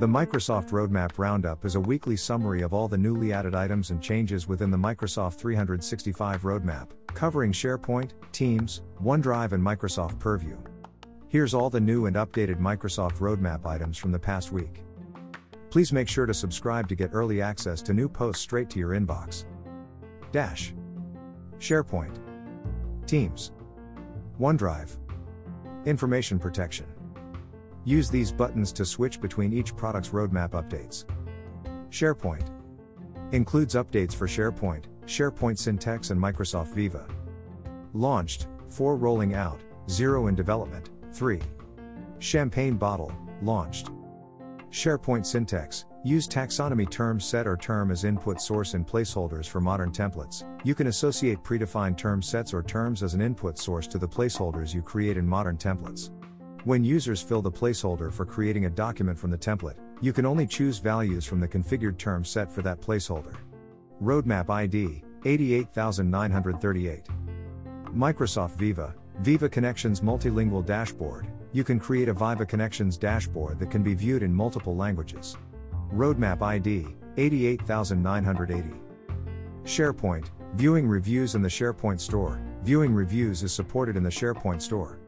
The Microsoft Roadmap Roundup is a weekly summary of all the newly added items and changes within the Microsoft 365 roadmap, covering SharePoint, Teams, OneDrive, and Microsoft Purview. Here's all the new and updated Microsoft Roadmap items from the past week. Please make sure to subscribe to get early access to new posts straight to your inbox. Dash. SharePoint. Teams. OneDrive. Information protection. Use these buttons to switch between each product's roadmap updates. SharePoint includes updates for SharePoint, SharePoint Syntex, and Microsoft Viva. Launched, 4 rolling out, 0 in development, 3. Champagne bottle, launched. SharePoint Syntex Use taxonomy term set or term as input source in placeholders for modern templates. You can associate predefined term sets or terms as an input source to the placeholders you create in modern templates. When users fill the placeholder for creating a document from the template, you can only choose values from the configured term set for that placeholder. Roadmap ID 88938. Microsoft Viva Viva Connections Multilingual Dashboard. You can create a Viva Connections dashboard that can be viewed in multiple languages. Roadmap ID 88980. SharePoint Viewing reviews in the SharePoint Store. Viewing reviews is supported in the SharePoint Store.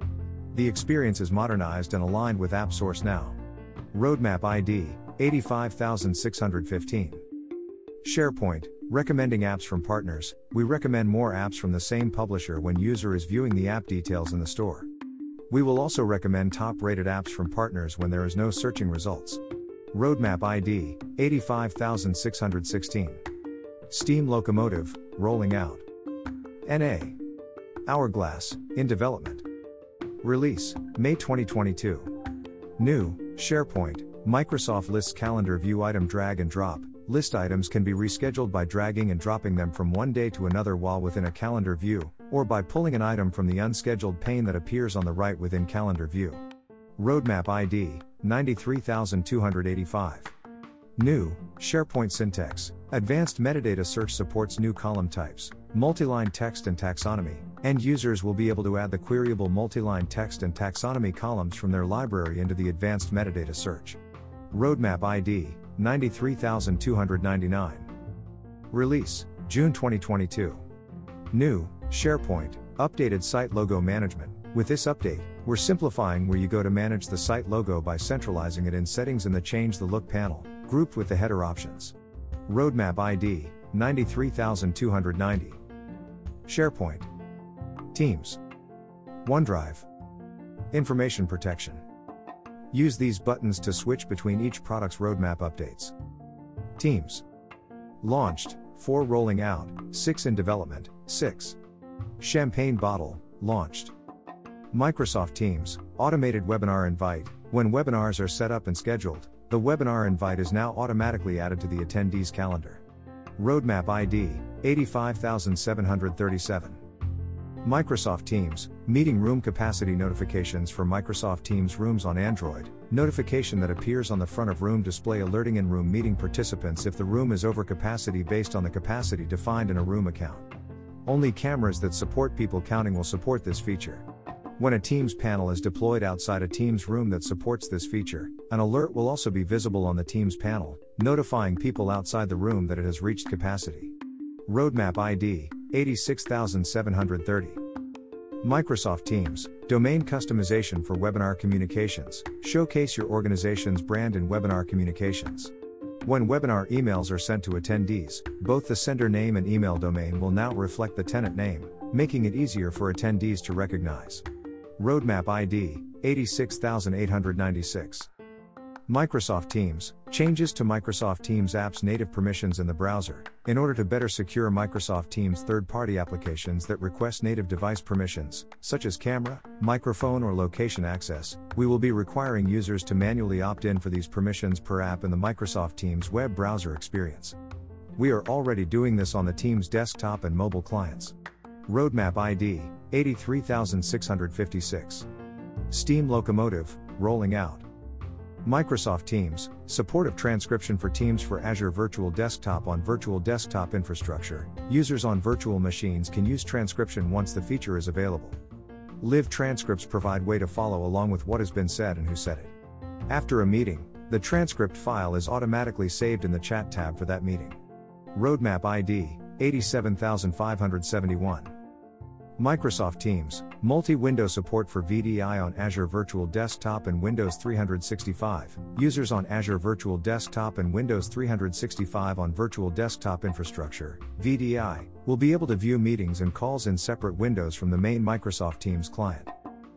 The experience is modernized and aligned with AppSource now. Roadmap ID 85615. SharePoint, recommending apps from partners. We recommend more apps from the same publisher when user is viewing the app details in the store. We will also recommend top rated apps from partners when there is no searching results. Roadmap ID 85616. Steam Locomotive, rolling out. NA. Hourglass, in development. Release, May 2022. New, SharePoint, Microsoft Lists Calendar View Item Drag and Drop. List items can be rescheduled by dragging and dropping them from one day to another while within a calendar view, or by pulling an item from the unscheduled pane that appears on the right within calendar view. Roadmap ID 93285. New, SharePoint Syntex, Advanced metadata search supports new column types, multi-line text and taxonomy, End users will be able to add the queryable multi-line text and taxonomy columns from their library into the advanced metadata search. Roadmap ID 93299. Release June 2022. New SharePoint updated site logo management. With this update, we're simplifying where you go to manage the site logo by centralizing it in settings in the change the look panel, grouped with the header options. Roadmap ID 93290. SharePoint Teams. OneDrive. Information protection. Use these buttons to switch between each product's roadmap updates. Teams. Launched, 4 rolling out, 6 in development, 6. Champagne bottle, launched. Microsoft Teams, automated webinar invite. When webinars are set up and scheduled, the webinar invite is now automatically added to the attendee's calendar. Roadmap ID 85737. Microsoft Teams, meeting room capacity notifications for Microsoft Teams rooms on Android, notification that appears on the front of room display alerting in room meeting participants if the room is over capacity based on the capacity defined in a room account. Only cameras that support people counting will support this feature. When a Teams panel is deployed outside a Teams room that supports this feature, an alert will also be visible on the Teams panel, notifying people outside the room that it has reached capacity. Roadmap ID 86730. Microsoft Teams, domain customization for webinar communications. Showcase your organization's brand in webinar communications. When webinar emails are sent to attendees, both the sender name and email domain will now reflect the tenant name, making it easier for attendees to recognize. Roadmap ID 86896. Microsoft Teams changes to Microsoft Teams apps native permissions in the browser. In order to better secure Microsoft Teams third party applications that request native device permissions, such as camera, microphone, or location access, we will be requiring users to manually opt in for these permissions per app in the Microsoft Teams web browser experience. We are already doing this on the Teams desktop and mobile clients. Roadmap ID 83656. Steam Locomotive, rolling out. Microsoft Teams, support of transcription for Teams for Azure Virtual Desktop on Virtual Desktop infrastructure. Users on virtual machines can use transcription once the feature is available. Live transcripts provide way to follow along with what has been said and who said it. After a meeting, The transcript file is automatically saved in the chat tab for that meeting. Roadmap ID 87571. Microsoft Teams, multi window support for VDI on Azure Virtual Desktop and Windows 365. Users on Azure Virtual Desktop and Windows 365 on Virtual Desktop Infrastructure, VDI, will be able to view meetings and calls in separate windows from the main Microsoft Teams client.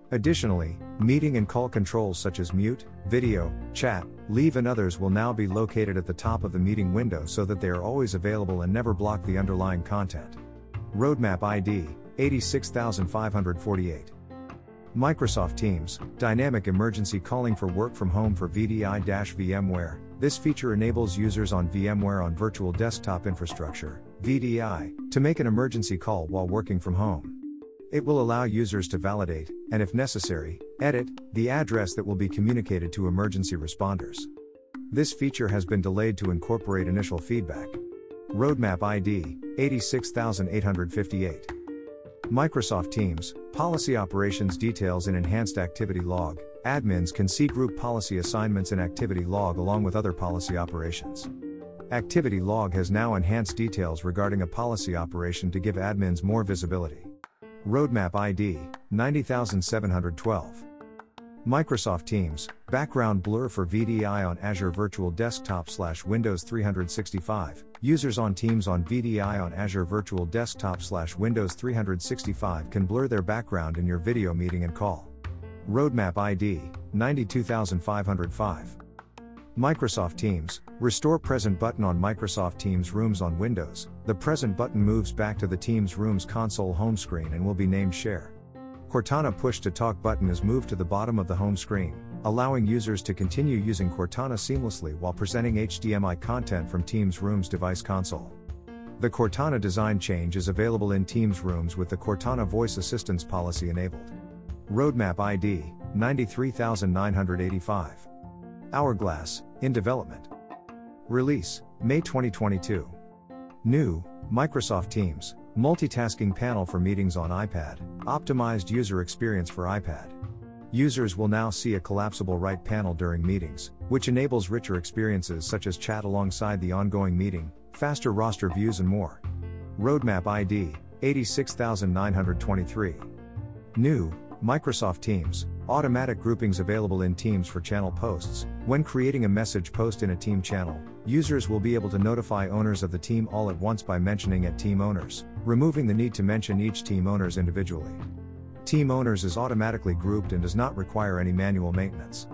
Additionally, meeting and call controls such as mute, video, chat, leave, and others will now be located at the top of the meeting window so that they are always available and never block the underlying content. Roadmap ID 86548. Microsoft Teams, dynamic emergency calling for work from home for VDI VMware. This feature enables users on VMware on virtual desktop infrastructure, VDI, to make an emergency call while working from home. It will allow users to validate, and if necessary, edit, the address that will be communicated to emergency responders. This feature has been delayed to incorporate initial feedback. Roadmap ID 86858. Microsoft Teams, policy operations details in enhanced activity log. Admins can see group policy assignments in activity log along with other policy operations. Activity log has now enhanced details regarding a policy operation to give admins more visibility. Roadmap ID 90712. Microsoft Teams, background blur for VDI on Azure Virtual Desktop slash Windows 365. Users on Teams on VDI on Azure Virtual Desktop slash Windows 365 can blur their background in your video meeting and call. Roadmap ID 92505. Microsoft Teams, restore present button on Microsoft Teams Rooms on Windows. The present button moves back to the Teams Rooms console home screen and will be named Share. Cortana push to talk button is moved to the bottom of the home screen, allowing users to continue using Cortana seamlessly while presenting HDMI content from Teams Rooms device console. The Cortana design change is available in Teams Rooms with the Cortana voice assistance policy enabled. Roadmap ID 93985. Hourglass, in development. Release, May 2022. New, Microsoft Teams, multitasking panel for meetings on iPad, optimized user experience for iPad. Users will now see a collapsible right panel during meetings, which enables richer experiences such as chat alongside the ongoing meeting, faster roster views, and more. Roadmap ID 86923. New, Microsoft Teams, automatic groupings available in Teams for channel posts. When creating a message post in a team channel, users will be able to notify owners of the team all at once by mentioning at team owners, removing the need to mention each team owners individually. Team owners is automatically grouped and does not require any manual maintenance.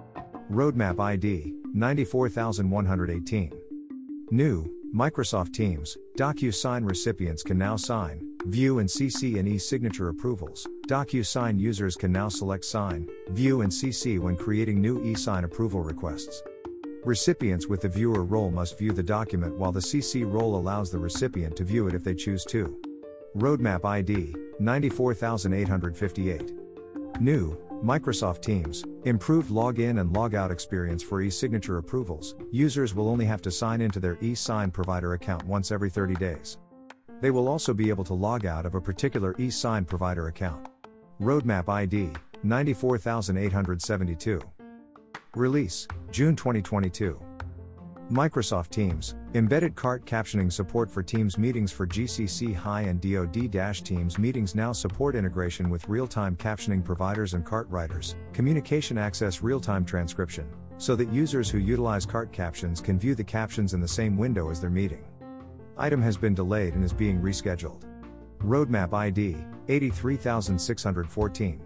Roadmap ID 94118. New, Microsoft Teams, DocuSign recipients can now sign, view and CC and e-signature approvals. DocuSign users can now select sign, view and CC when creating new e-sign approval requests. Recipients with the viewer role must view the document while the CC role allows the recipient to view it if they choose to. Roadmap ID 94858. New, Microsoft Teams, improved login and logout experience for e-signature approvals. Users will only have to sign into their e-sign provider account once every 30 days. They will also be able to log out of a particular e-sign provider account. Roadmap ID 94872. Release June 2022. Microsoft Teams, embedded cart captioning support for Teams meetings for GCC High and DoD Teams meetings now support integration with real time captioning providers and cart writers, communication access real time transcription, so that users who utilize cart captions can view the captions in the same window as their meeting. Item has been delayed and is being rescheduled. Roadmap ID 83614.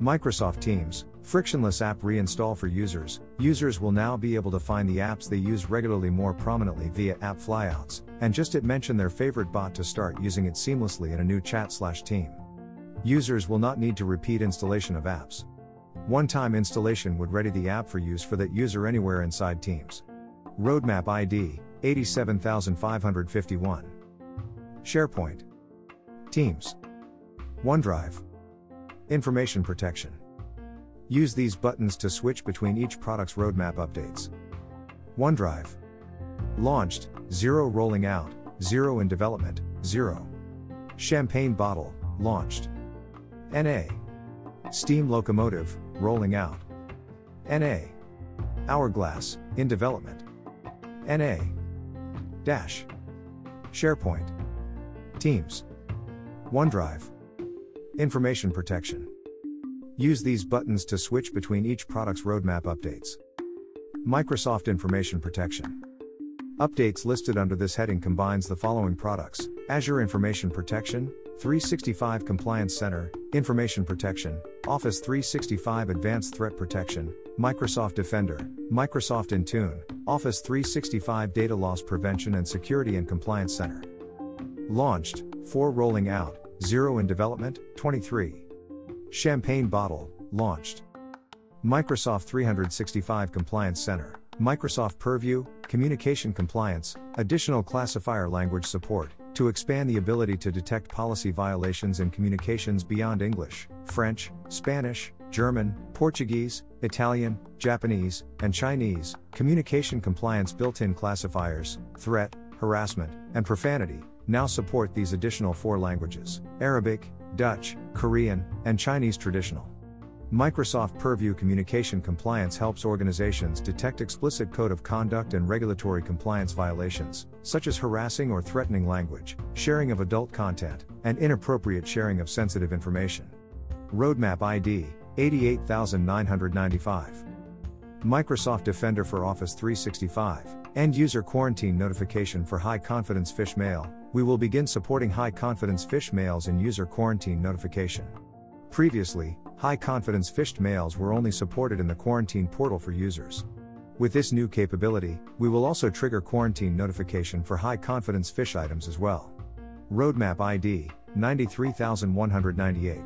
Microsoft Teams, frictionless app reinstall for users. Users will now be able to find the apps they use regularly more prominently via app flyouts, and just it mention their favorite bot to start using it seamlessly in a new chat slash team. Users will not need to repeat installation of apps. One time installation would ready the app for use for that user anywhere inside Teams. Roadmap ID 87551. SharePoint. Teams. OneDrive. Information protection. Use these buttons to switch between each product's roadmap updates. OneDrive. Launched, 0 rolling out, 0 in development, 0. Champagne bottle, launched. NA. Steam locomotive, rolling out. NA. Hourglass, in development. NA. Dash. SharePoint. Teams. OneDrive. Information protection. Use these buttons to switch between each product's roadmap updates. Microsoft Information Protection. Updates listed under this heading combines the following products Azure Information Protection, 365 Compliance Center, Information Protection, Office 365 Advanced Threat Protection, Microsoft Defender, Microsoft Intune, Office 365 Data Loss Prevention and Security and Compliance Center. Launched, 4 rolling out, 0 in development, 23. Champagne Bottle, launched. Microsoft 365 Compliance Center, Microsoft Purview, Communication Compliance, additional classifier language support, to expand the ability to detect policy violations in communications beyond English, French, Spanish, German, Portuguese, Italian, Japanese, and Chinese, communication compliance built in classifiers, threat, harassment, and profanity, now support these additional four languages Arabic, Dutch, Korean, and Chinese traditional. Microsoft Purview Communication Compliance helps organizations detect explicit code of conduct and regulatory compliance violations, such as harassing or threatening language, sharing of adult content, and inappropriate sharing of sensitive information. Roadmap ID 88995. Microsoft Defender for Office 365. End user quarantine notification for high confidence phish mail. We will begin supporting high confidence phish mails in user quarantine notification. Previously, high confidence phished mails were only supported in the quarantine portal for users. With this new capability, we will also trigger quarantine notification for high confidence phish items as well. Roadmap ID 93198.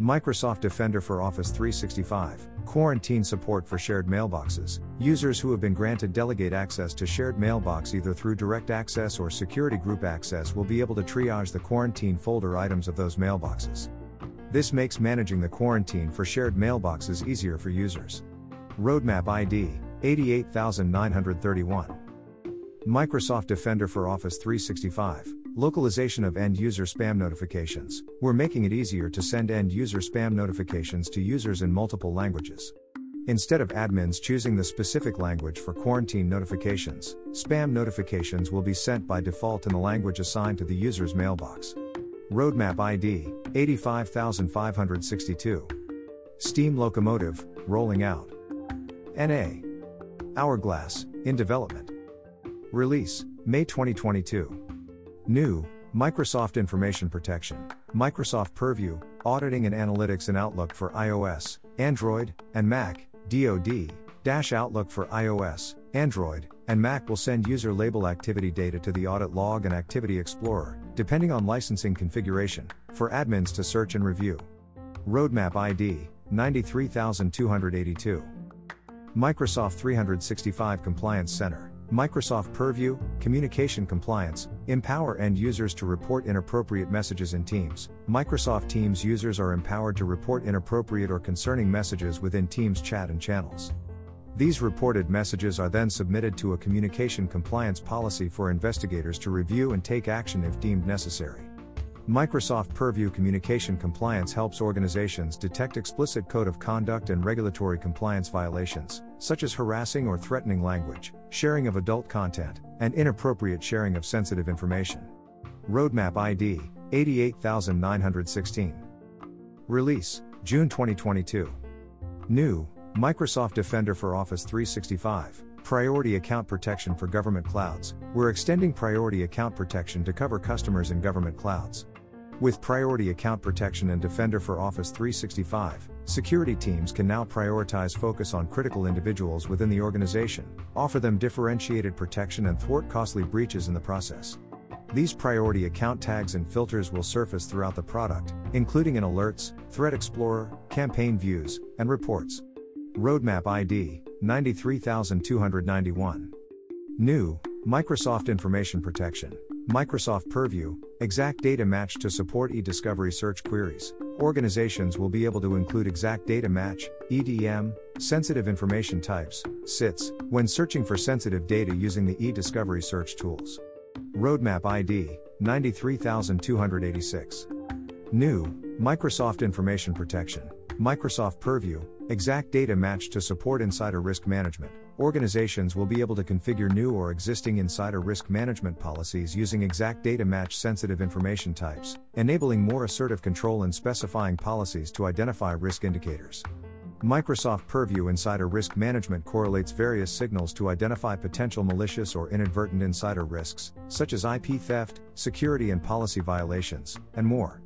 Microsoft Defender for Office 365, quarantine support for shared mailboxes. Users who have been granted delegate access to shared mailbox either through direct access or security group access will be able to triage the quarantine folder items of those mailboxes. This makes managing the quarantine for shared mailboxes easier for users. Roadmap ID 88931. Microsoft Defender for Office 365. Localization of end user spam notifications. We're making it easier to send end user spam notifications to users in multiple languages. Instead of admins choosing the specific language for quarantine notifications, spam notifications will be sent by default in the language assigned to the user's mailbox. Roadmap ID 85562. Steam Locomotive, rolling out. NA. Hourglass, in development. Release, May 2022. New, Microsoft Information Protection, Microsoft Purview, Auditing and Analytics in Outlook for iOS, Android, and Mac, DoD, Dash Outlook for iOS, Android, and Mac will send user label activity data to the Audit Log and Activity Explorer, depending on licensing configuration, for admins to search and review. Roadmap ID 93282. Microsoft 365 Compliance Center, Microsoft Purview, Communication Compliance, empower end users to report inappropriate messages in Teams. Microsoft Teams users are empowered to report inappropriate or concerning messages within Teams chat and channels. These reported messages are then submitted to a communication compliance policy for investigators to review and take action if deemed necessary. Microsoft Purview Communication Compliance helps organizations detect explicit code of conduct and regulatory compliance violations, such as harassing or threatening language, sharing of adult content, and inappropriate sharing of sensitive information. Roadmap ID 88916. Release June 2022. New Microsoft Defender for Office 365, Priority Account Protection for Government Clouds. We're extending Priority Account Protection to cover customers in government clouds. With Priority Account Protection and Defender for Office 365, security teams can now prioritize focus on critical individuals within the organization, offer them differentiated protection, and thwart costly breaches in the process. These priority account tags and filters will surface throughout the product, including in alerts, Threat Explorer, campaign views, and reports. Roadmap ID 93291. New Microsoft Information Protection, Microsoft Purview, exact data match to support e discovery search queries. Organizations will be able to include exact data match, EDM, sensitive information types, SITs, when searching for sensitive data using the e discovery search tools. Roadmap ID 93286. New Microsoft Information Protection. Microsoft Purview, exact data match to support insider risk management. Organizations will be able to configure new or existing insider risk management policies using exact data match sensitive information types, enabling more assertive control and specifying policies to identify risk indicators. Microsoft Purview Insider Risk Management correlates various signals to identify potential malicious or inadvertent insider risks, such as IP theft, security and policy violations, and more.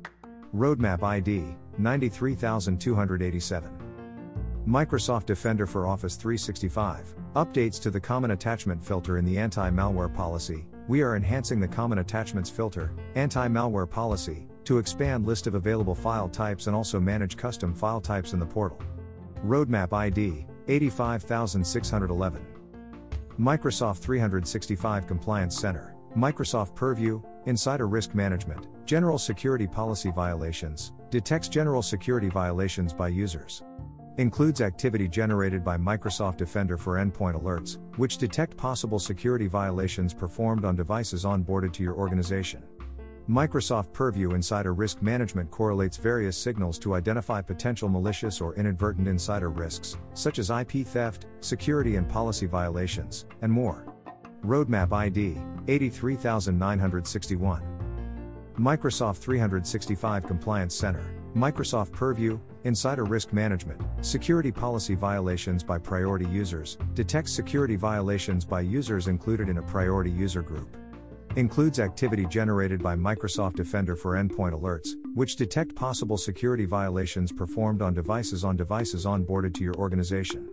Roadmap ID 93287. Microsoft Defender for Office 365 updates to the common attachment filter in the anti malware policy. We are enhancing the common attachments filter, anti malware policy, to expand list of available file types and also manage custom file types in the portal. Roadmap ID 85611. Microsoft 365 Compliance Center, Microsoft Purview, Insider Risk Management, General Security Policy Violations, detects general security violations by users. Includes activity generated by Microsoft Defender for endpoint alerts, which detect possible security violations performed on devices onboarded to your organization. Microsoft Purview Insider Risk Management correlates various signals to identify potential malicious or inadvertent insider risks, such as IP theft, security and policy violations, and more. Roadmap ID 83961. Microsoft 365 Compliance Center, Microsoft Purview, Insider Risk Management, Security Policy Violations by Priority Users, detects security violations by users included in a priority user group. Includes activity generated by Microsoft Defender for endpoint alerts, which detect possible security violations performed on devices on devices onboarded to your organization.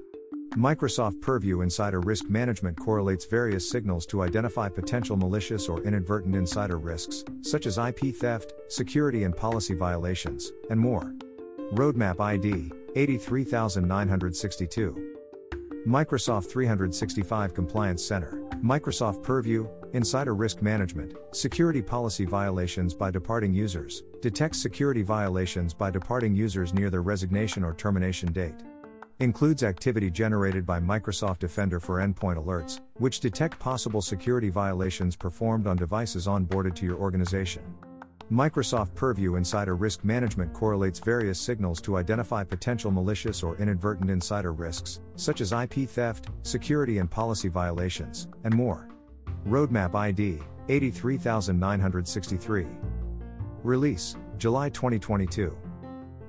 Microsoft Purview Insider Risk Management correlates various signals to identify potential malicious or inadvertent insider risks, such as IP theft, security and policy violations, and more. Roadmap ID 83962. Microsoft 365 Compliance Center, Microsoft Purview, Insider Risk Management, Security Policy Violations by Departing Users, detects security violations by departing users near their resignation or termination date. Includes activity generated by Microsoft Defender for endpoint alerts, which detect possible security violations performed on devices onboarded to your organization. Microsoft Purview Insider Risk Management correlates various signals to identify potential malicious or inadvertent insider risks, such as IP theft, security and policy violations, and more. Roadmap ID 83963. Release July 2022.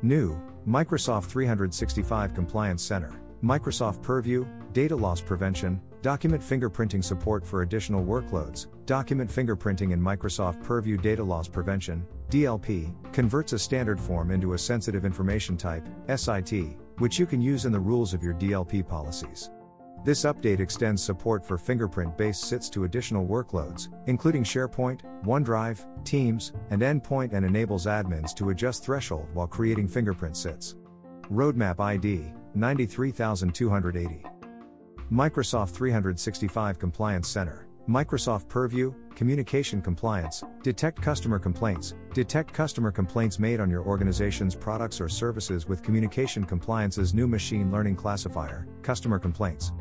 New Microsoft 365 Compliance Center, Microsoft Purview, Data Loss Prevention, Document fingerprinting support for additional workloads. Document fingerprinting in Microsoft Purview Data Loss Prevention, DLP, converts a standard form into a sensitive information type, SIT, which you can use in the rules of your DLP policies. This update extends support for fingerprint based SITs to additional workloads, including SharePoint, OneDrive, Teams, and Endpoint, and enables admins to adjust threshold while creating fingerprint SITs. Roadmap ID 93280. Microsoft 365 Compliance Center, Microsoft Purview, Communication Compliance, detect customer complaints, detect customer complaints made on your organization's products or services with Communication Compliance's new machine learning classifier, Customer Complaints.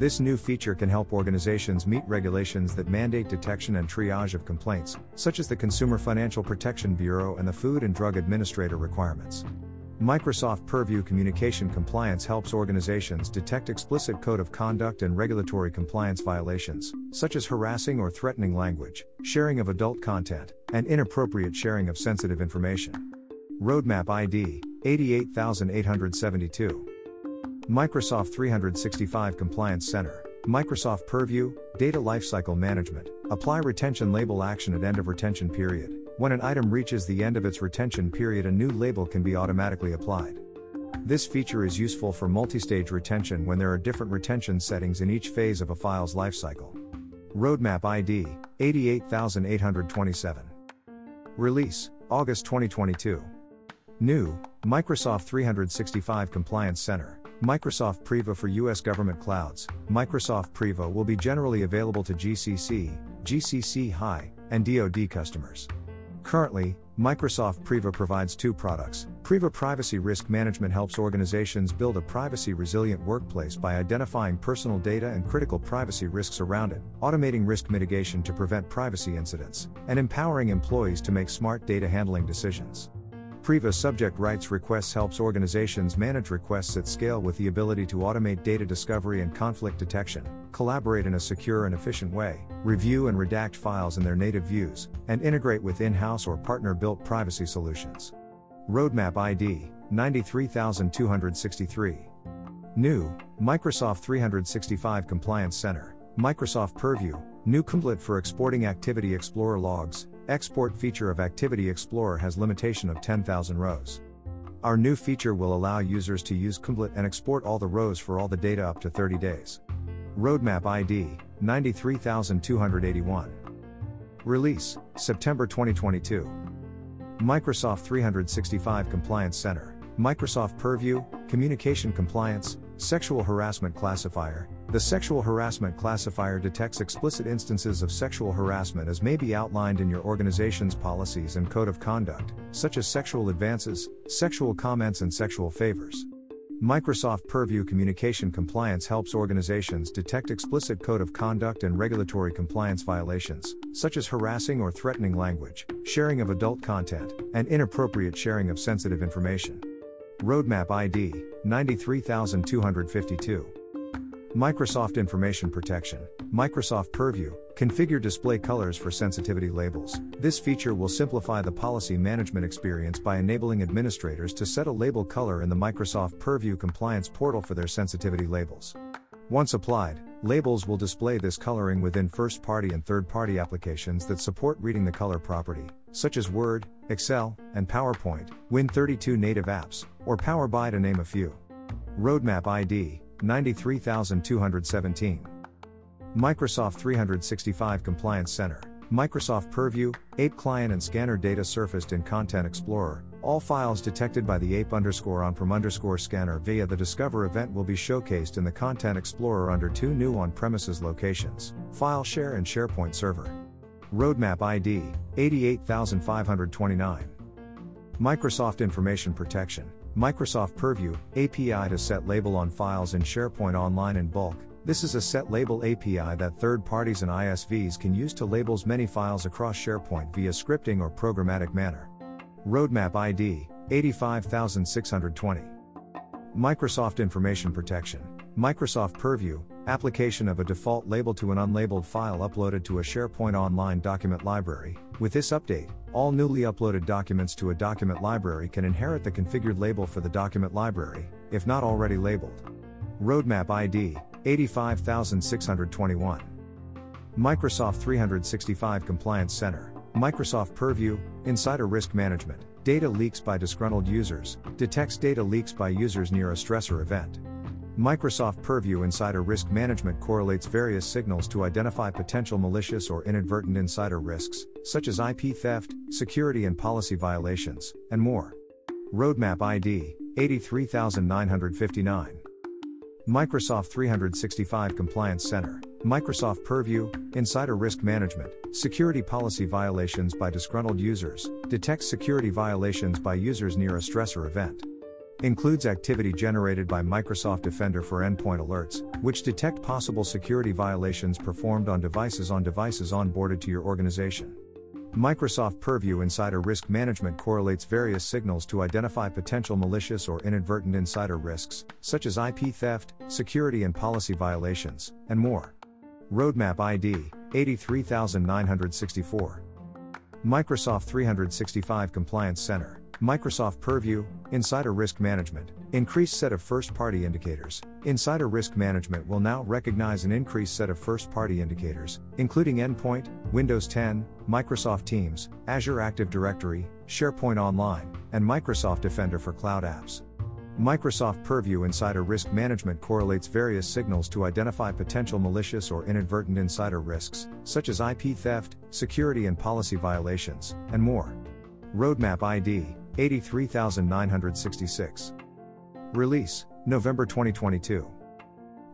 This new feature can help organizations meet regulations that mandate detection and triage of complaints, such as the Consumer Financial Protection Bureau and the Food and Drug Administrator requirements. Microsoft Purview Communication Compliance helps organizations detect explicit code of conduct and regulatory compliance violations, such as harassing or threatening language, sharing of adult content, and inappropriate sharing of sensitive information. Roadmap ID 88872. Microsoft 365 Compliance Center, Microsoft Purview, Data Lifecycle Management, apply retention label action at end of retention period. When an item reaches the end of its retention period, a new label can be automatically applied. This feature is useful for multi-stage retention when there are different retention settings in each phase of a file's lifecycle. Roadmap ID 88827. Release August 2022. New Microsoft 365 Compliance Center. Microsoft Priva for US government clouds. Microsoft Priva will be generally available to GCC, GCC High, and DoD customers. Currently, Microsoft Priva provides two products. Priva Privacy Risk Management helps organizations build a privacy resilient workplace by identifying personal data and critical privacy risks around it, automating risk mitigation to prevent privacy incidents, and empowering employees to make smart data handling decisions. Priva Subject Rights Requests helps organizations manage requests at scale with the ability to automate data discovery and conflict detection, collaborate in a secure and efficient way, review and redact files in their native views, and integrate with in house or partner built privacy solutions. Roadmap ID 93263. New Microsoft 365 Compliance Center, Microsoft Purview, new cmdlet for exporting Activity Explorer logs, export feature of Activity Explorer has limitation of 10,000 rows. Our new feature will allow users to use cmdlet and export all the rows for all the data up to 30 days. Roadmap ID 93281. Release September 2022. Microsoft 365 Compliance Center, Microsoft Purview, Communication Compliance, Sexual Harassment Classifier, the sexual harassment classifier detects explicit instances of sexual harassment as may be outlined in your organization's policies and code of conduct, such as sexual advances, sexual comments, and sexual favors. Microsoft Purview Communication Compliance helps organizations detect explicit code of conduct and regulatory compliance violations, such as harassing or threatening language, sharing of adult content, and inappropriate sharing of sensitive information. Roadmap ID 93252. Microsoft Information Protection, Microsoft Purview, configure display colors for sensitivity labels. This feature will simplify the policy management experience by enabling administrators to set a label color in the Microsoft Purview compliance portal for their sensitivity labels. Once applied, labels will display this coloring within first party and third party applications that support reading the color property, such as Word, Excel, and PowerPoint, Win32 native apps, or Power BI to name a few. Roadmap ID 93217. Microsoft 365 Compliance Center, Microsoft Purview, AIP client and scanner data surfaced in Content Explorer. All files detected by the AIP underscore on-prem underscore scanner via the Discover event will be showcased in the Content Explorer under two new on-premises locations, File Share and SharePoint Server. Roadmap ID 88529. Microsoft Information Protection, Microsoft Purview API to set label on files in SharePoint Online in bulk. This is a set label API that third parties and ISVs can use to labels many files across SharePoint via scripting or programmatic manner. Roadmap ID 85620. Microsoft Information Protection, Microsoft Purview, application of a default label to an unlabeled file uploaded to a SharePoint Online document library. With this update, all newly uploaded documents to a document library can inherit the configured label for the document library, if not already labeled. Roadmap ID 85621. Microsoft 365 Compliance Center, Microsoft Purview, Insider Risk Management, data leaks by disgruntled users, detects data leaks by users near a stressor event. Microsoft Purview Insider Risk Management correlates various signals to identify potential malicious or inadvertent insider risks, such as IP theft, security and policy violations, and more. Roadmap ID 83959. Microsoft 365 Compliance Center, Microsoft Purview, Insider Risk Management, Security Policy Violations by Disgruntled Users, detects security violations by users near a stressor event. Includes activity generated by Microsoft Defender for endpoint alerts, which detect possible security violations performed on devices on devices onboarded to your organization. Microsoft Purview Insider Risk Management correlates various signals to identify potential malicious or inadvertent insider risks, such as IP theft, security and policy violations, and more. Roadmap ID 83964. Microsoft 365 Compliance Center. Microsoft Purview, Insider Risk Management, increased set of first party indicators. Insider Risk Management will now recognize an increased set of first party indicators, including Endpoint, Windows 10, Microsoft Teams, Azure Active Directory, SharePoint Online, and Microsoft Defender for cloud apps. Microsoft Purview Insider Risk Management correlates various signals to identify potential malicious or inadvertent insider risks, such as IP theft, security and policy violations, and more. Roadmap ID 83966. Release November 2022.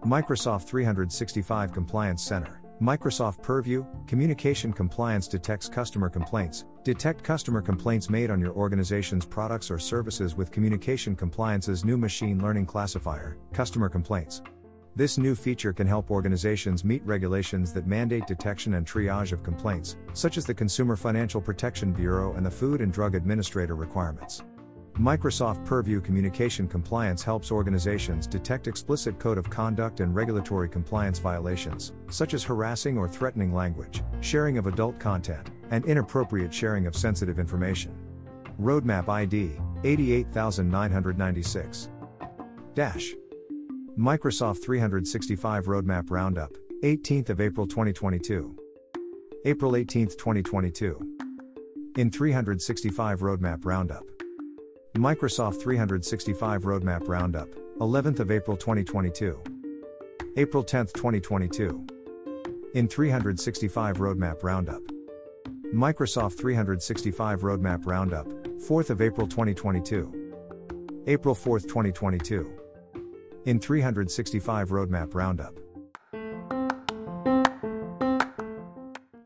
Microsoft 365 Compliance Center. Microsoft Purview, Communication Compliance detects customer complaints. Detect customer complaints made on your organization's products or services with Communication Compliance's new machine learning classifier, Customer Complaints. This new feature can help organizations meet regulations that mandate detection and triage of complaints, such as the Consumer Financial Protection Bureau and the Food and Drug Administrator requirements. Microsoft Purview Communication Compliance helps organizations detect explicit code of conduct and regulatory compliance violations, such as harassing or threatening language, sharing of adult content, and inappropriate sharing of sensitive information. Roadmap ID 88996. Dash. Microsoft 365 Roadmap Roundup, 18th of April 2022. April 18, 2022. In 365 Roadmap Roundup. Microsoft 365 Roadmap Roundup, 11th of April 2022. April 10, 2022. In 365 Roadmap Roundup. Microsoft 365 Roadmap Roundup, 4th of April 2022. April 4, 2022. In 365 Roadmap Roundup.